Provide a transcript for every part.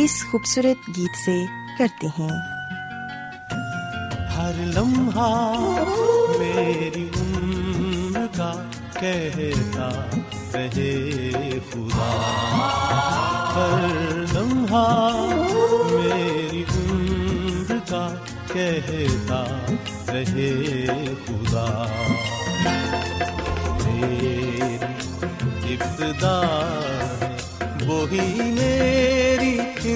اس خوبصورت گیت سے کرتے ہیں۔ ہر لمحہ میری عمر کا کہتا رہے خدا۔ ہر لمحہ میری عمر کا کہتا رہے خدا۔ میری ابتدا وہی میری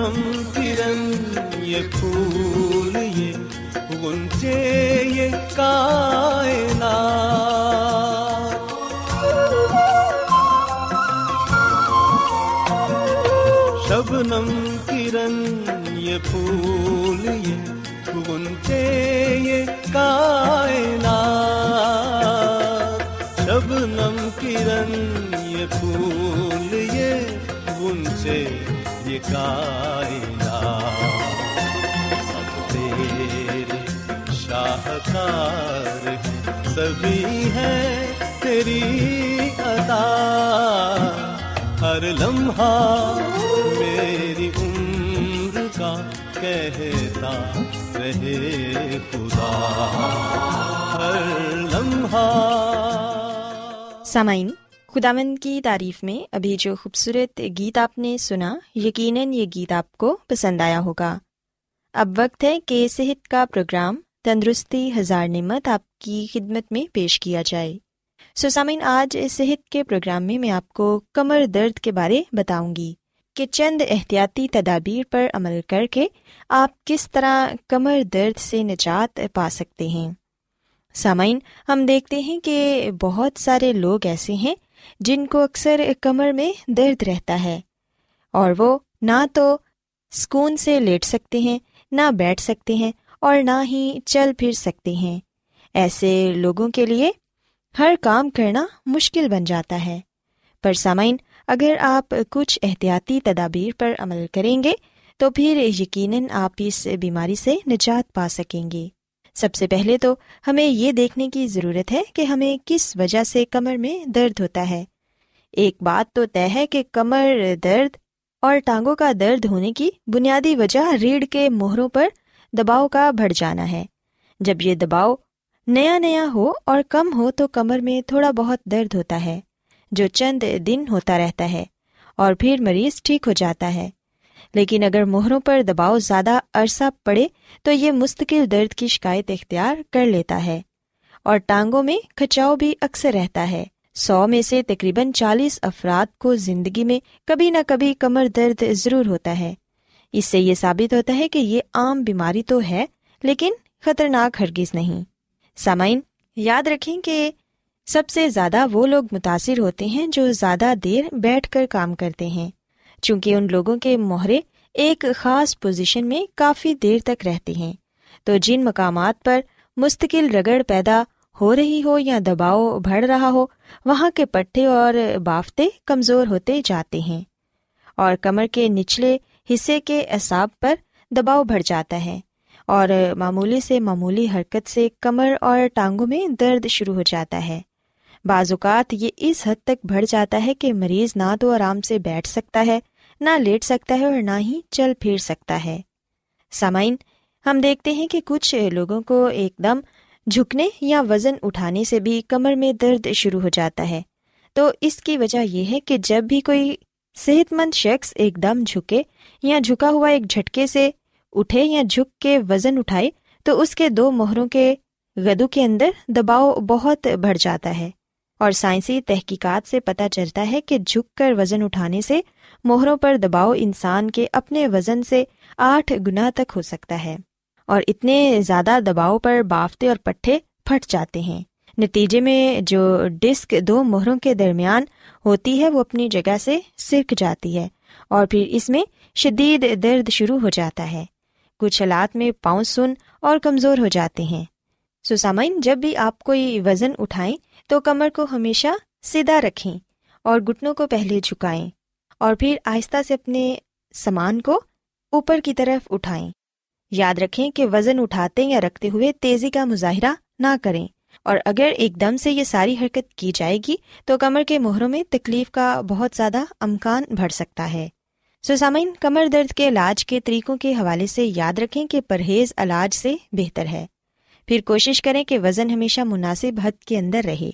منم ترنگ پھول یہ گنجے یہ کائنات شبنم کرن یہ پھول یہ گنجے یہ کائنات شبنم کرن یہ پھول یہ گنجے سبھی ہے تیری عطا ہر لمحہ میری عمر کا کہتا رہے خدا ہر لمحہ سامعین خداون کی تعریف میں ابھی جو خوبصورت گیت آپ نے سنا، یقیناً یہ گیت آپ کو پسند آیا ہوگا۔ اب وقت ہے کہ صحت کا پروگرام تندرستی ہزار نعمت آپ کی خدمت میں پیش کیا جائے۔ سسامین آج صحت کے پروگرام میں میں آپ کو کمر درد کے بارے بتاؤں گی کہ چند احتیاطی تدابیر پر عمل کر کے آپ کس طرح کمر درد سے نجات پا سکتے ہیں۔ سامعین، ہم دیکھتے ہیں کہ بہت سارے لوگ ایسے ہیں جن کو اکثر کمر میں درد رہتا ہے اور وہ نہ تو سکون سے لیٹ سکتے ہیں، نہ بیٹھ سکتے ہیں اور نہ ہی چل پھر سکتے ہیں۔ ایسے لوگوں کے لیے ہر کام کرنا مشکل بن جاتا ہے۔ پر سامعین، اگر آپ کچھ احتیاطی تدابیر پر عمل کریں گے، تو پھر یقیناً آپ اس بیماری سے نجات پا سکیں گے۔ سب سے پہلے تو ہمیں یہ دیکھنے کی ضرورت ہے کہ ہمیں کس وجہ سے کمر میں درد ہوتا ہے۔ ایک بات تو طے ہے کہ کمر درد اور ٹانگوں کا درد ہونے کی بنیادی وجہ ریڑھ کے موہروں پر دباؤ کا بڑھ جانا ہے۔ جب یہ دباؤ نیا نیا ہو اور کم ہو تو کمر میں تھوڑا بہت درد ہوتا ہے، جو چند دن ہوتا رہتا ہے اور پھر مریض ٹھیک ہو جاتا ہے۔ لیکن اگر موہروں پر دباؤ زیادہ عرصہ پڑے تو یہ مستقل درد کی شکایت اختیار کر لیتا ہے اور ٹانگوں میں کھچاؤ بھی اکثر رہتا ہے۔ سو میں سے تقریباً چالیس افراد کو زندگی میں کبھی نہ کبھی کمر درد ضرور ہوتا ہے۔ اس سے یہ ثابت ہوتا ہے کہ یہ عام بیماری تو ہے، لیکن خطرناک ہرگز نہیں۔ سامعین، یاد رکھیں کہ سب سے زیادہ وہ لوگ متاثر ہوتے ہیں جو زیادہ دیر بیٹھ کر کام کرتے ہیں۔ چونکہ ان لوگوں کے مہرے ایک خاص پوزیشن میں کافی دیر تک رہتے ہیں۔ تو جن مقامات پر مستقل رگڑ پیدا ہو رہی ہو یا دباؤ بڑھ رہا ہو، وہاں کے پٹھے اور بافتے کمزور ہوتے جاتے ہیں۔ اور کمر کے نچلے حصے کے اعصاب پر دباؤ بڑھ جاتا ہے۔ اور معمولی سے معمولی حرکت سے کمر اور ٹانگوں میں درد شروع ہو جاتا ہے۔ بعض اوقات یہ اس حد تک بڑھ جاتا ہے کہ مریض نہ تو آرام سے بیٹھ سکتا ہے نہ لیٹ سکتا ہے اور نہ ہی چل پھر سکتا ہے۔ سامعین، ہم دیکھتے ہیں کہ کچھ لوگوں کو ایک دم جھکنے یا وزن اٹھانے سے بھی کمر میں درد شروع ہو جاتا ہے۔ تو اس کی وجہ یہ ہے کہ جب بھی کوئی صحت مند شخص ایک دم جھکے یا جھکا ہوا ایک جھٹکے سے اٹھے یا جھک کے وزن اٹھائے، تو اس کے دو مہروں کے گدو کے اندر دباؤ بہت بڑھ جاتا ہے۔ اور سائنسی تحقیقات سے پتہ چلتا ہے کہ جھک کر وزن اٹھانے سے موہروں پر دباؤ انسان کے اپنے وزن سے آٹھ گنا تک ہو سکتا ہے اور اتنے زیادہ دباؤ پر بافتے اور پٹھے پھٹ جاتے ہیں۔ نتیجے میں جو ڈسک دو مہروں کے درمیان ہوتی ہے، وہ اپنی جگہ سے سرک جاتی ہے اور پھر اس میں شدید درد شروع ہو جاتا ہے۔ کچھ حالات میں پاؤں سن اور کمزور ہو جاتے ہیں۔ سسامین جب بھی آپ کوئی وزن اٹھائیں تو کمر کو ہمیشہ سیدھا رکھیں اور گٹنوں کو پہلے جھکائیں اور پھر آہستہ سے اپنے سامان کو اوپر کی طرف اٹھائیں۔ یاد رکھیں کہ وزن اٹھاتے یا رکھتے ہوئے تیزی کا مظاہرہ نہ کریں اور اگر ایک دم سے یہ ساری حرکت کی جائے گی تو کمر کے مہروں میں تکلیف کا بہت زیادہ امکان بڑھ سکتا ہے۔ سسامین کمر درد کے علاج کے طریقوں کے حوالے سے یاد رکھیں کہ پرہیز علاج سے بہتر ہے۔ پھر کوشش کریں کہ وزن ہمیشہ مناسب حد کے اندر رہے۔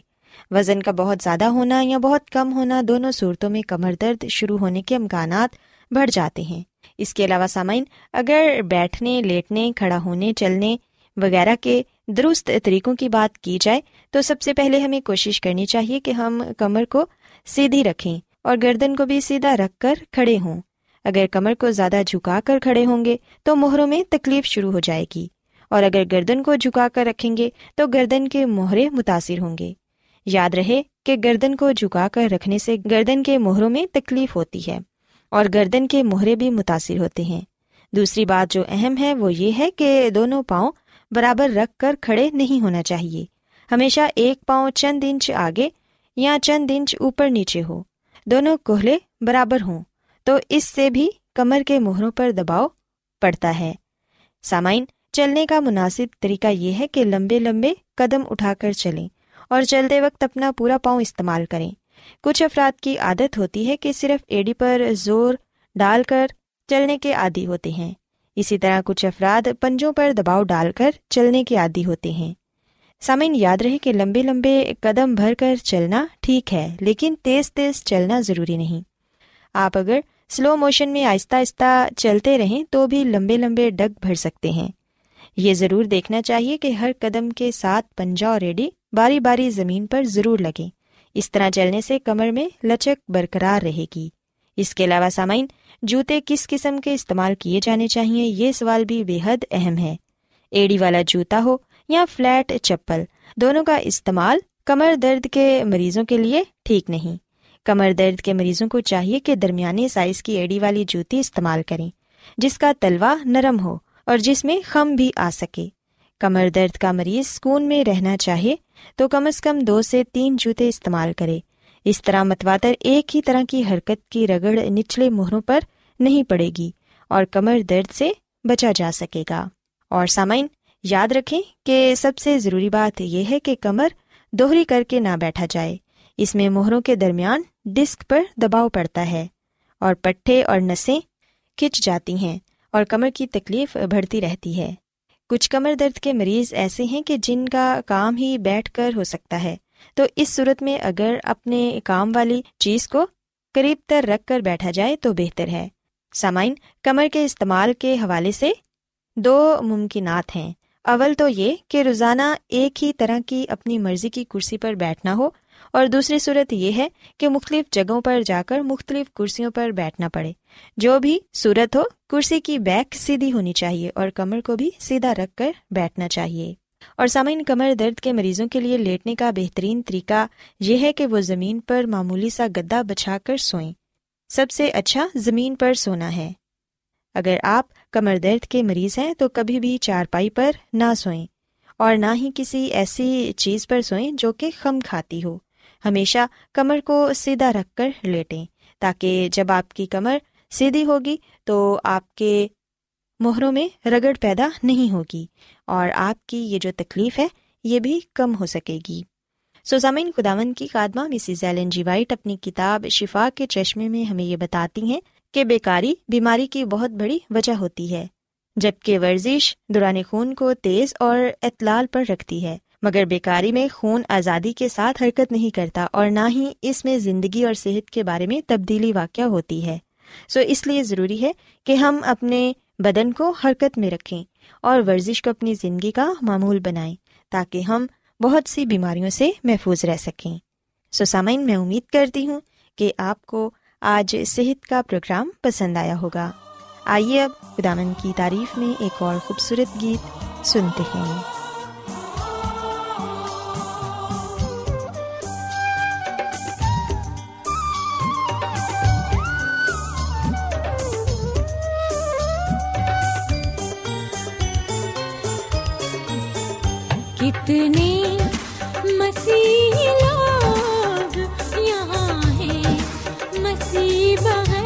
وزن کا بہت زیادہ ہونا یا بہت کم ہونا دونوں صورتوں میں کمر درد شروع ہونے کے امکانات بڑھ جاتے ہیں۔ اس کے علاوہ سامعین، اگر بیٹھنے، لیٹنے، کھڑا ہونے، چلنے وغیرہ کے درست طریقوں کی بات کی جائے، تو سب سے پہلے ہمیں کوشش کرنی چاہیے کہ ہم کمر کو سیدھی رکھیں اور گردن کو بھی سیدھا رکھ کر کھڑے ہوں۔ اگر کمر کو زیادہ جھکا کر کھڑے ہوں گے، تو موہروں میں تکلیف شروع ہو جائے گی۔ اور اگر گردن کو جھکا کر رکھیں گے تو گردن کے موہرے متاثر ہوں گے۔ یاد رہے کہ گردن کو جھکا کر رکھنے سے گردن کے موہروں میں تکلیف ہوتی ہے اور گردن کے مہرے بھی متاثر ہوتے ہیں۔ دوسری بات جو اہم ہے وہ یہ ہے کہ دونوں پاؤں برابر رکھ کر کھڑے نہیں ہونا چاہیے۔ ہمیشہ ایک پاؤں چند انچ آگے یا چند انچ اوپر نیچے ہو۔ دونوں کوہلے برابر ہوں تو اس سے بھی کمر کے مہروں پر دباؤ پڑتا ہے۔ سامعین چلنے کا مناسب طریقہ یہ ہے کہ لمبے لمبے قدم اٹھا کر چلیں اور چلتے وقت اپنا پورا پاؤں استعمال کریں۔ کچھ افراد کی عادت ہوتی ہے کہ صرف ایڈی پر زور ڈال کر چلنے کے عادی ہوتے ہیں۔ اسی طرح کچھ افراد پنجوں پر دباؤ ڈال کر چلنے کے عادی ہوتے ہیں۔ سامعین، یاد رہے کہ لمبے لمبے قدم بھر کر چلنا ٹھیک ہے، لیکن تیز تیز چلنا ضروری نہیں۔ آپ اگر سلو موشن میں آہستہ آہستہ چلتے رہیں تو بھی لمبے لمبے ڈگ بھر سکتے ہیں۔ یہ ضرور دیکھنا چاہیے کہ ہر قدم کے ساتھ پنجا اور ریڈی باری باری زمین پر ضرور لگیں۔ اس طرح چلنے سے کمر میں لچک برقرار رہے گی۔ اس کے علاوہ سامعین، جوتے کس قسم کے استعمال کیے جانے چاہیے یہ سوال بھی بے حد اہم ہے۔ ایڈی والا جوتا ہو یا فلیٹ چپل، دونوں کا استعمال کمر درد کے مریضوں کے لیے ٹھیک نہیں۔ کمر درد کے مریضوں کو چاہیے کہ درمیانی سائز کی ایڈی والی جوتی استعمال کریں، جس کا تلوا نرم ہو۔ اور جس میں خم بھی آ سکے۔ کمر درد کا مریض سکون میں رہنا چاہے تو کم از کم دو سے تین جوتے استعمال کرے۔ اس طرح متواتر ایک ہی طرح کی حرکت کی رگڑ نچلے مہروں پر نہیں پڑے گی اور کمر درد سے بچا جا سکے گا۔ اور سامعین، یاد رکھیں کہ سب سے ضروری بات یہ ہے کہ کمر دوہری کر کے نہ بیٹھا جائے۔ اس میں مہروں کے درمیان ڈسک پر دباؤ پڑتا ہے اور پٹھے اور نسیں کھچ جاتی ہیں۔ اور کمر کی تکلیف بڑھتی رہتی ہے۔ کچھ کمر درد کے مریض ایسے ہیں کہ جن کا کام ہی بیٹھ کر ہو سکتا ہے۔ تو اس صورت میں اگر اپنے کام والی چیز کو قریب تر رکھ کر بیٹھا جائے تو بہتر ہے۔ سامعین، کمر کے استعمال کے حوالے سے دو ممکنات ہیں۔ اول تو یہ کہ روزانہ ایک ہی طرح کی اپنی مرضی کی کرسی پر بیٹھنا ہو اور دوسری صورت یہ ہے کہ مختلف جگہوں پر جا کر مختلف کرسیوں پر بیٹھنا پڑے۔ جو بھی صورت ہو، کرسی کی بیک سیدھی ہونی چاہیے اور کمر کو بھی سیدھا رکھ کر بیٹھنا چاہیے۔ اور سامعین، کمر درد کے مریضوں کے لیے لیٹنے کا بہترین طریقہ یہ ہے کہ وہ زمین پر معمولی سا گدا بچھا کر سوئیں۔ سب سے اچھا زمین پر سونا ہے۔ اگر آپ کمر درد کے مریض ہیں تو کبھی بھی چارپائی پر نہ سوئیں اور نہ ہی کسی ایسی چیز پر سوئیں جو کہ خم کھاتی ہو۔ ہمیشہ کمر کو سیدھا رکھ کر لیٹیں۔ تاکہ جب آپ کی کمر سیدھی ہوگی تو آپ کے مہروں میں رگڑ پیدا نہیں ہوگی اور آپ کی یہ جو تکلیف ہے، یہ بھی کم ہو سکے گی۔ سوزامین خداون کی خادمہ مسز ایلن جی وائٹ اپنی کتاب شفا کے چشمے میں ہمیں یہ بتاتی ہیں کہ بیکاری بیماری کی بہت بڑی وجہ ہوتی ہے، جبکہ ورزش دوران خون کو تیز اور اطلال پر رکھتی ہے۔ مگر بیکاری میں خون آزادی کے ساتھ حرکت نہیں کرتا اور نہ ہی اس میں زندگی اور صحت کے بارے میں تبدیلی واقع ہوتی ہے۔ سو اس لیے ضروری ہے کہ ہم اپنے بدن کو حرکت میں رکھیں اور ورزش کو اپنی زندگی کا معمول بنائیں تاکہ ہم بہت سی بیماریوں سے محفوظ رہ سکیں۔ سو سامعین، میں امید کرتی ہوں کہ آپ کو آج صحت کا پروگرام پسند آیا ہوگا۔ آئیے اب خدامن کی تعریف میں ایک اور خوبصورت گیت سنتے ہیں۔ کتنی مسیح لوگ یہاں ہیں مسیح بغیر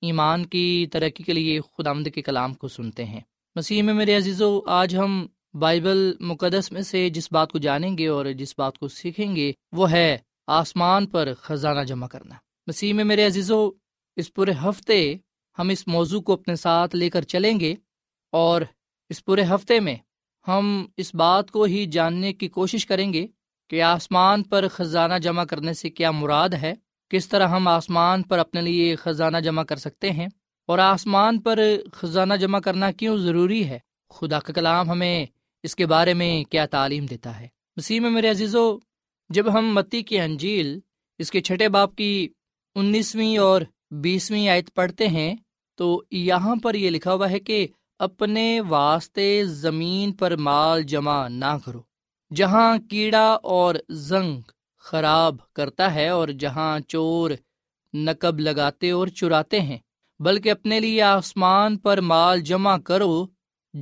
ایمان کی ترقی کے لیے خدا مد کے کلام کو سنتے ہیں۔ مسیح میں میرے عزیزو، آج ہم بائبل مقدس میں سے جس بات کو جانیں گے اور جس بات کو سیکھیں گے، وہ ہے آسمان پر خزانہ جمع کرنا۔ مسیح میں میرے عزیزو، اس پورے ہفتے ہم اس موضوع کو اپنے ساتھ لے کر چلیں گے اور اس پورے ہفتے میں ہم اس بات کو ہی جاننے کی کوشش کریں گے کہ آسمان پر خزانہ جمع کرنے سے کیا مراد ہے۔ کس طرح ہم آسمان پر اپنے لیے خزانہ جمع کر سکتے ہیں اور آسمان پر خزانہ جمع کرنا کیوں ضروری ہے؟ خدا کا کلام ہمیں اس کے بارے میں کیا تعلیم دیتا ہے؟ مسیح میں میرے عزیزو، جب ہم متی کی انجیل، اس کے چھٹے باپ کی انیسویں اور بیسویں آیت پڑھتے ہیں، تو یہاں پر یہ لکھا ہوا ہے کہ اپنے واسطے زمین پر مال جمع نہ کرو، جہاں کیڑا اور زنگ خراب کرتا ہے اور جہاں چور نقب لگاتے اور چراتے ہیں، بلکہ اپنے لیے آسمان پر مال جمع کرو،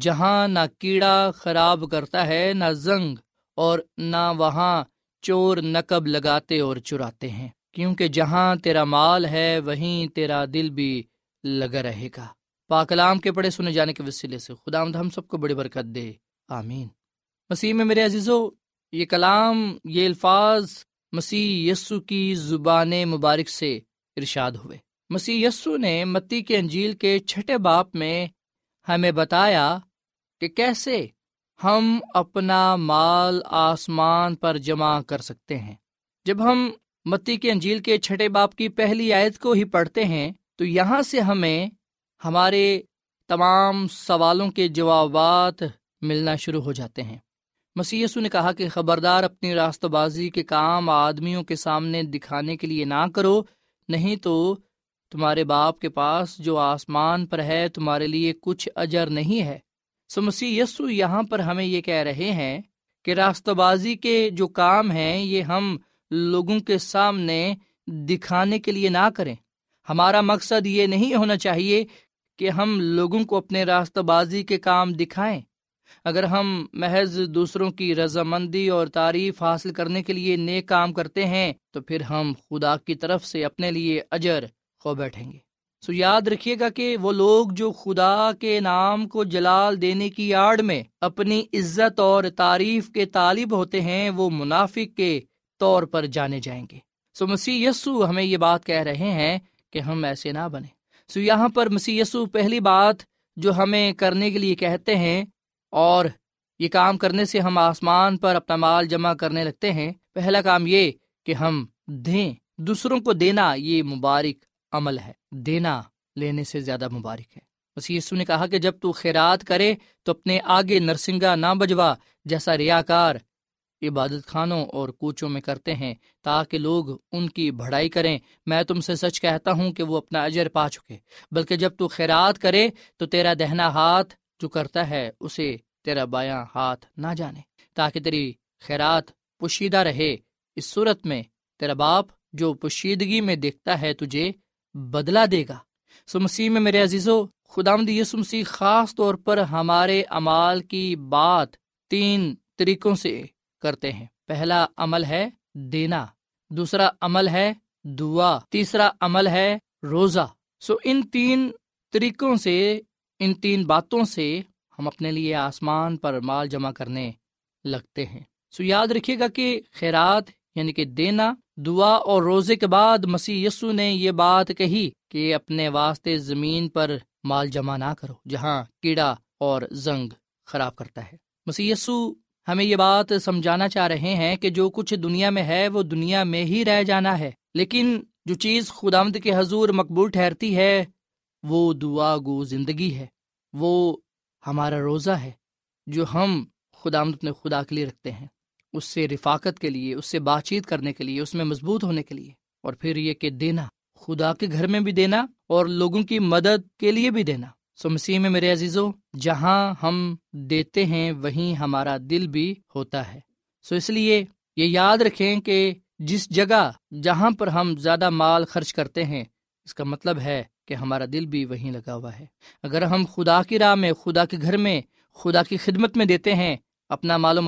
جہاں نہ کیڑا خراب کرتا ہے، نہ زنگ اور نہ وہاں چور نقب لگاتے اور چراتے ہیں۔ کیونکہ جہاں تیرا مال ہے، وہیں تیرا دل بھی لگا رہے گا۔ پاکلام کے پڑھے سنے جانے کے وسیلے سے خدا ہم سب کو بڑی برکت دے۔ آمین۔ مسیح میں میرے عزیزو یہ کلام، یہ الفاظ مسیح یسو کی زبان مبارک سے ارشاد ہوئے۔ مسیح یسو نے متی کے انجیل کے چھٹے باپ میں ہمیں بتایا کہ کیسے ہم اپنا مال آسمان پر جمع کر سکتے ہیں۔ جب ہم متی کے انجیل کے چھٹے باپ کی پہلی آیت کو ہی پڑھتے ہیں، تو یہاں سے ہمیں ہمارے تمام سوالوں کے جوابات ملنا شروع ہو جاتے ہیں۔ مسی نے کہا کہ خبردار اپنی راست بازی کے کام آدمیوں کے سامنے دکھانے کے لیے نہ کرو، نہیں تو تمہارے باپ کے پاس جو آسمان پر ہے تمہارے لیے کچھ اجر نہیں ہے۔ سو مسیح یسو یہاں پر ہمیں یہ کہہ رہے ہیں کہ راست بازی کے جو کام ہیں یہ ہم لوگوں کے سامنے دکھانے کے لیے نہ کریں۔ ہمارا مقصد یہ نہیں ہونا چاہیے کہ ہم لوگوں کو اپنے راستہ بازی کے کام دکھائیں۔ اگر ہم محض دوسروں کی رضامندی اور تعریف حاصل کرنے کے لیے نیک کام کرتے ہیں، تو پھر ہم خدا کی طرف سے اپنے لیے اجر کھو بیٹھیں گے۔ سو یاد رکھیے گا کہ وہ لوگ جو خدا کے نام کو جلال دینے کی آڑ میں اپنی عزت اور تعریف کے طالب ہوتے ہیں، وہ منافق کے طور پر جانے جائیں گے۔ سو مسیح یسو ہمیں یہ بات کہہ رہے ہیں کہ ہم ایسے نہ بنے سو یہاں پر مسی یسو پہلی بات جو ہمیں کرنے کے لیے کہتے ہیں اور یہ کام کرنے سے ہم آسمان پر اپنا مال جمع کرنے لگتے ہیں۔ پہلا کام یہ کہ ہم دیں۔ دوسروں کو دینا یہ مبارک عمل ہے۔ دینا لینے سے زیادہ مبارک ہے۔ مسی یسو نے کہا کہ جب تو خیرات کرے تو اپنے آگے نرسنگا نہ بجوا، جیسا ریا کار عبادت خانوں اور کوچوں میں کرتے ہیں، تاکہ لوگ ان کی بڑائی کریں۔ میں تم سے سچ کہتا ہوں کہ وہ اپنا اجر پا چکے۔ بلکہ جب تو خیرات کرے تو تیرا دہنا ہاتھ جو کرتا ہے اسے تیرا بایاں ہاتھ نہ جانے، تاکہ تیری خیرات پوشیدہ رہے۔ اس صورت میں تیرا باپ جو پوشیدگی میں دیکھتا ہے تجھے بدلا دے گا۔ سو مسیح میں میرے عزیزو خدامد یسو مسیح خاص طور پر ہمارے امال کی بات تین طریقوں سے کرتے ہیں۔ پہلا عمل ہے دینا، دوسرا عمل ہے دعا، تیسرا عمل ہے روزہ۔ سو ان تین طریقوں سے ان تین باتوں سے ہم اپنے لیے آسمان پر مال جمع کرنے لگتے ہیں۔ سو یاد رکھیے گا کہ خیرات یعنی کہ دینا، دعا اور روزے کے بعد مسیح یسو نے یہ بات کہی کہ اپنے واسطے زمین پر مال جمع نہ کرو، جہاں کیڑا اور زنگ خراب کرتا ہے۔ مسیح یسو ہمیں یہ بات سمجھانا چاہ رہے ہیں کہ جو کچھ دنیا میں ہے وہ دنیا میں ہی رہ جانا ہے، لیکن جو چیز خدامد کے حضور مقبول ٹھہرتی ہے وہ دعا گو زندگی ہے، وہ ہمارا روزہ ہے جو ہم خدامد اپنے خدا کے لیے رکھتے ہیں۔ اس سے رفاقت کے لیے، اس سے بات چیت کرنے کے لیے، اس میں مضبوط ہونے کے لیے۔ اور پھر یہ کہ دینا، خدا کے گھر میں بھی دینا اور لوگوں کی مدد کے لیے بھی دینا۔ سو مسیح میں میرے عزیزو، جہاں ہم دیتے ہیں، وہیں ہمارا دل بھی ہوتا ہے۔ سو اس لیے یہ یاد رکھیں کہ جس جگہ، جہاں پر ہم زیادہ مال خرچ کرتے ہیں، اس کا مطلب ہے کہ ہمارا دل بھی وہیں لگا ہوا ہے۔ اگر ہم خدا کی راہ میں، خدا کے گھر میں، خدا کی خدمت میں دیتے ہیں اپنا مال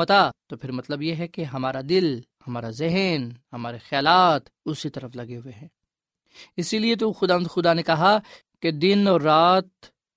تو پھر مطلب یہ ہے کہ ہمارا دل، ہمارا ذہن، ہمارے خیالات اسی طرف لگے ہوئے ہیں۔ اسی لیے تو خدا خدا نے کہا کہ دن اور رات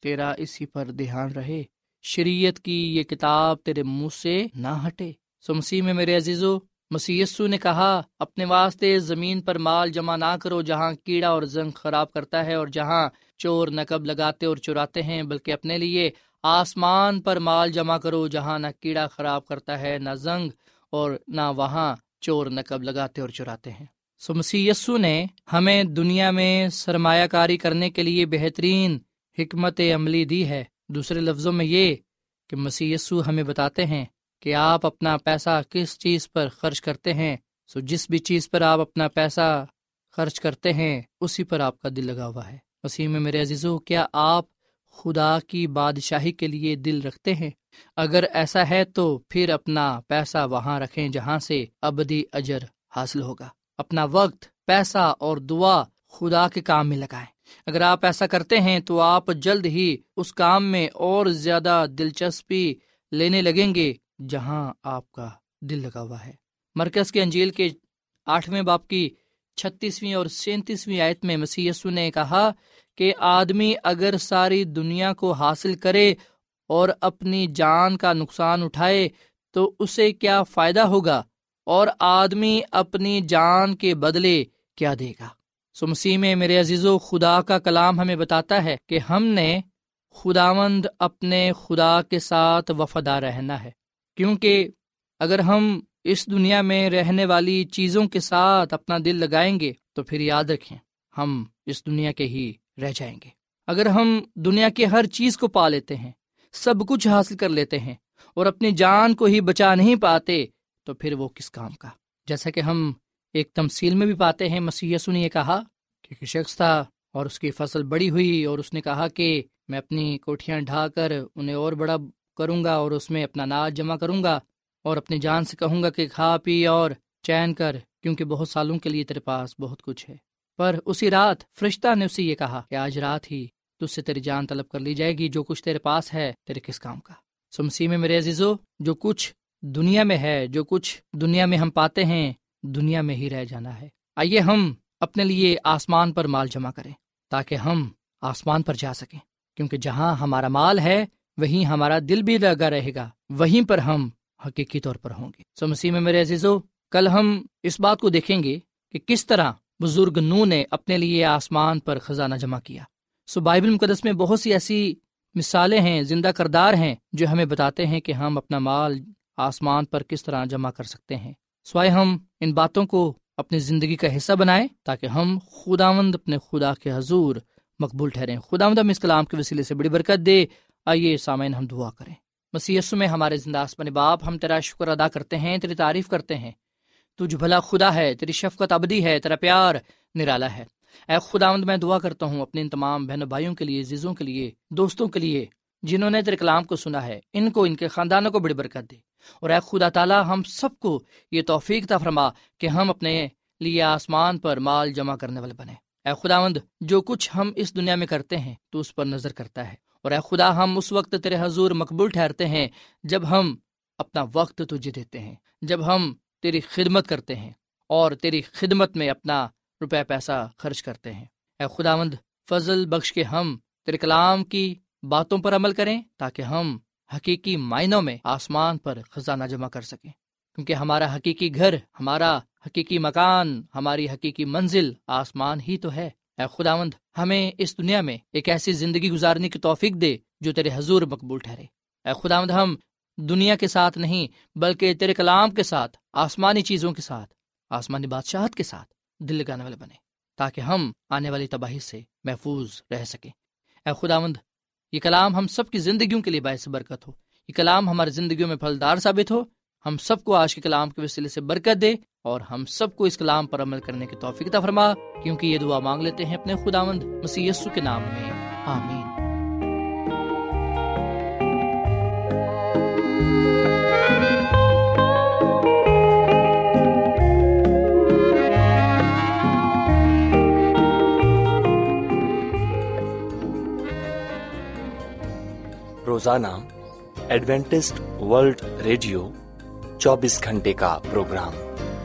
تیرا اسی پر دھیان رہے۔ شریعت کی یہ کتاب تیرے منہ سے نہ ہٹے۔ سو مسیح میں میرے عزیزو مسیسو نے کہا، اپنے واسطے زمین پر مال جمع نہ کرو جہاں کیڑا اور زنگ خراب کرتا ہے اور جہاں چور نقب لگاتے اور چراتے ہیں، بلکہ اپنے لیے آسمان پر مال جمع کرو جہاں نہ کیڑا خراب کرتا ہے، نہ زنگ اور نہ وہاں چور نقب لگاتے اور چراتے ہیں۔ سو مسی نے ہمیں دنیا میں سرمایہ کاری کرنے کے لیے بہترین حکمت عملی دی ہے۔ دوسرے لفظوں میں یہ کہ مسی ہمیں بتاتے ہیں کہ آپ اپنا پیسہ کس چیز پر خرچ کرتے ہیں، سو جس بھی چیز پر آپ اپنا پیسہ خرچ کرتے ہیں، اسی پر آپ کا دل لگا ہوا ہے۔ وسیم میں میرے عزیزو، کیا آپ خدا کی بادشاہی کے لیے دل رکھتے ہیں؟ اگر ایسا ہے تو پھر اپنا پیسہ وہاں رکھیں جہاں سے ابدی اجر حاصل ہوگا۔ اپنا وقت، پیسہ اور دعا خدا کے کام میں لگائیں۔ اگر آپ ایسا کرتے ہیں تو آپ جلد ہی اس کام میں اور زیادہ دلچسپی لینے لگیں گے۔ جہاں آپ کا دل لگا ہوا ہے۔ مرکز کے انجیل کے آٹھویں باپ کی چھتیسویں اور سینتیسویں آیت میں مسی نے کہا کہ آدمی اگر ساری دنیا کو حاصل کرے اور اپنی جان کا نقصان اٹھائے تو اسے کیا فائدہ ہوگا اور آدمی اپنی جان کے بدلے کیا دے گا؟ سو مسیح میں میرے عزیز و خدا کا کلام ہمیں بتاتا ہے کہ ہم نے خداوند اپنے خدا کے ساتھ وفادار رہنا ہے۔ کیونکہ اگر ہم اس دنیا میں رہنے والی چیزوں کے ساتھ اپنا دل لگائیں گے تو پھر یاد رکھیں، ہم اس دنیا کے ہی رہ جائیں گے۔ اگر ہم دنیا کے ہر چیز کو پا لیتے ہیں، سب کچھ حاصل کر لیتے ہیں اور اپنی جان کو ہی بچا نہیں پاتے، تو پھر وہ کس کام کا؟ جیسا کہ ہم ایک تمسیل میں بھی پاتے ہیں مسی نے یہ کہا کہ شخص تھا اور اس کی فصل بڑی ہوئی اور اس نے کہا کہ میں اپنی کوٹیاں ڈھا کر انہیں اور بڑا کروں گا اور اس میں اپنا ناج جمع کروں گا اور اپنی جان سے کہوں گا کہ کھا پی اور چین کر، کیونکہ بہت سالوں کے لیے تیرے پاس بہت کچھ ہے۔ پر اسی رات فرشتہ نے اسے یہ کہا کہ آج رات ہی تج سے تیری جان طلب کر لی جائے گی جو کچھ تیرے پاس ہے تیرے کس کام کا۔ سمسی میں میرے عزیزو، جو کچھ دنیا میں ہے، جو کچھ دنیا میں ہم پاتے ہیں، دنیا میں ہی رہ جانا ہے۔ آئیے ہم اپنے لیے آسمان پر مال جمع کریں تاکہ ہم آسمان پر جا سکیں، کیونکہ جہاں ہمارا مال ہے وہیں ہمارا دل بھی لگا رہے گا، وہیں پر ہم حقیقی طور پر ہوں گے۔ سو مسیح میں میرے عزیزو، کل ہم اس بات کو دیکھیں گے کہ کس طرح بزرگ نو نے اپنے لیے آسمان پر خزانہ جمع کیا۔ سو بائبل مقدس میں بہت سی ایسی مثالیں ہیں، زندہ کردار ہیں، جو ہمیں بتاتے ہیں کہ ہم اپنا مال آسمان پر کس طرح جمع کر سکتے ہیں۔ سوائے ہم ان باتوں کو اپنی زندگی کا حصہ بنائیں تاکہ ہم خداوند اپنے خدا کے حضور مقبول ٹھہریں۔ خداوند ہم اس کلام کے وسیلے سے بڑی برکت دے۔ آئیے سامعین، ہم دعا کریں۔ مسی میں ہمارے زندہ باپ، ہم تیرا شکر ادا کرتے ہیں، تیری تعریف کرتے ہیں۔ تجھ بھلا خدا ہے، تیری شفقت ابدی ہے، تیرا پیار نرالا ہے۔ اے خدا میں دعا کرتا ہوں اپنے ان تمام بہن بھائیوں کے لیے، عزیزوں کے لیے، دوستوں کے لیے، جنہوں نے تیرے کلام کو سنا ہے، ان کو، ان کے خاندانوں کو بڑی برکت دے۔ اور اے خدا تعالیٰ، ہم سب کو یہ توفیق تھا فرما کہ ہم اپنے لیے آسمان پر مال جمع کرنے والے بنے اے خداوند، جو کچھ ہم اس دنیا میں کرتے ہیں، تو اس پر نظر کرتا ہے۔ اور اے خدا، ہم اس وقت تیرے حضور مقبول ٹھہرتے ہیں جب ہم اپنا وقت تجھے دیتے ہیں، جب ہم تیری خدمت کرتے ہیں اور تیری خدمت میں اپنا روپے پیسہ خرچ کرتے ہیں۔ اے خداوند، فضل بخش کے ہم تیرے کلام کی باتوں پر عمل کریں تاکہ ہم حقیقی معنوں میں آسمان پر خزانہ جمع کر سکیں۔ کیونکہ ہمارا حقیقی گھر، ہمارا حقیقی مکان، ہماری حقیقی منزل آسمان ہی تو ہے۔ اے خداوند، ہمیں اس دنیا میں ایک ایسی زندگی گزارنے کی توفیق دے جو تیرے حضور مقبول ٹھہرے۔ اے خداوند، ہم دنیا کے ساتھ نہیں، بلکہ تیرے کلام کے ساتھ، آسمانی چیزوں کے ساتھ، آسمانی بادشاہت کے ساتھ دل لگانے والے بنے، تاکہ ہم آنے والی تباہی سے محفوظ رہ سکیں۔ اے خداوند، یہ کلام ہم سب کی زندگیوں کے لیے باعث برکت ہو۔ یہ کلام ہماری زندگیوں میں پھلدار ثابت ہو۔ ہم سب کو آج کے کلام کے وسیلے سے برکت دے۔ اور ہم سب کو اس کلام پر عمل کرنے کی توفیق فرما، کیونکہ یہ دعا مانگ لیتے ہیں اپنے خداوند مسی کے نام میں۔ آمین۔ روزانہ ایڈوینٹسٹ ورلڈ ریڈیو چوبیس گھنٹے کا پروگرام۔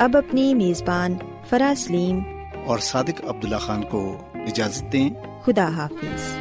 اب اپنی میزبان فرا سلیم اور صادق عبداللہ خان کو اجازت دیں۔ خدا حافظ۔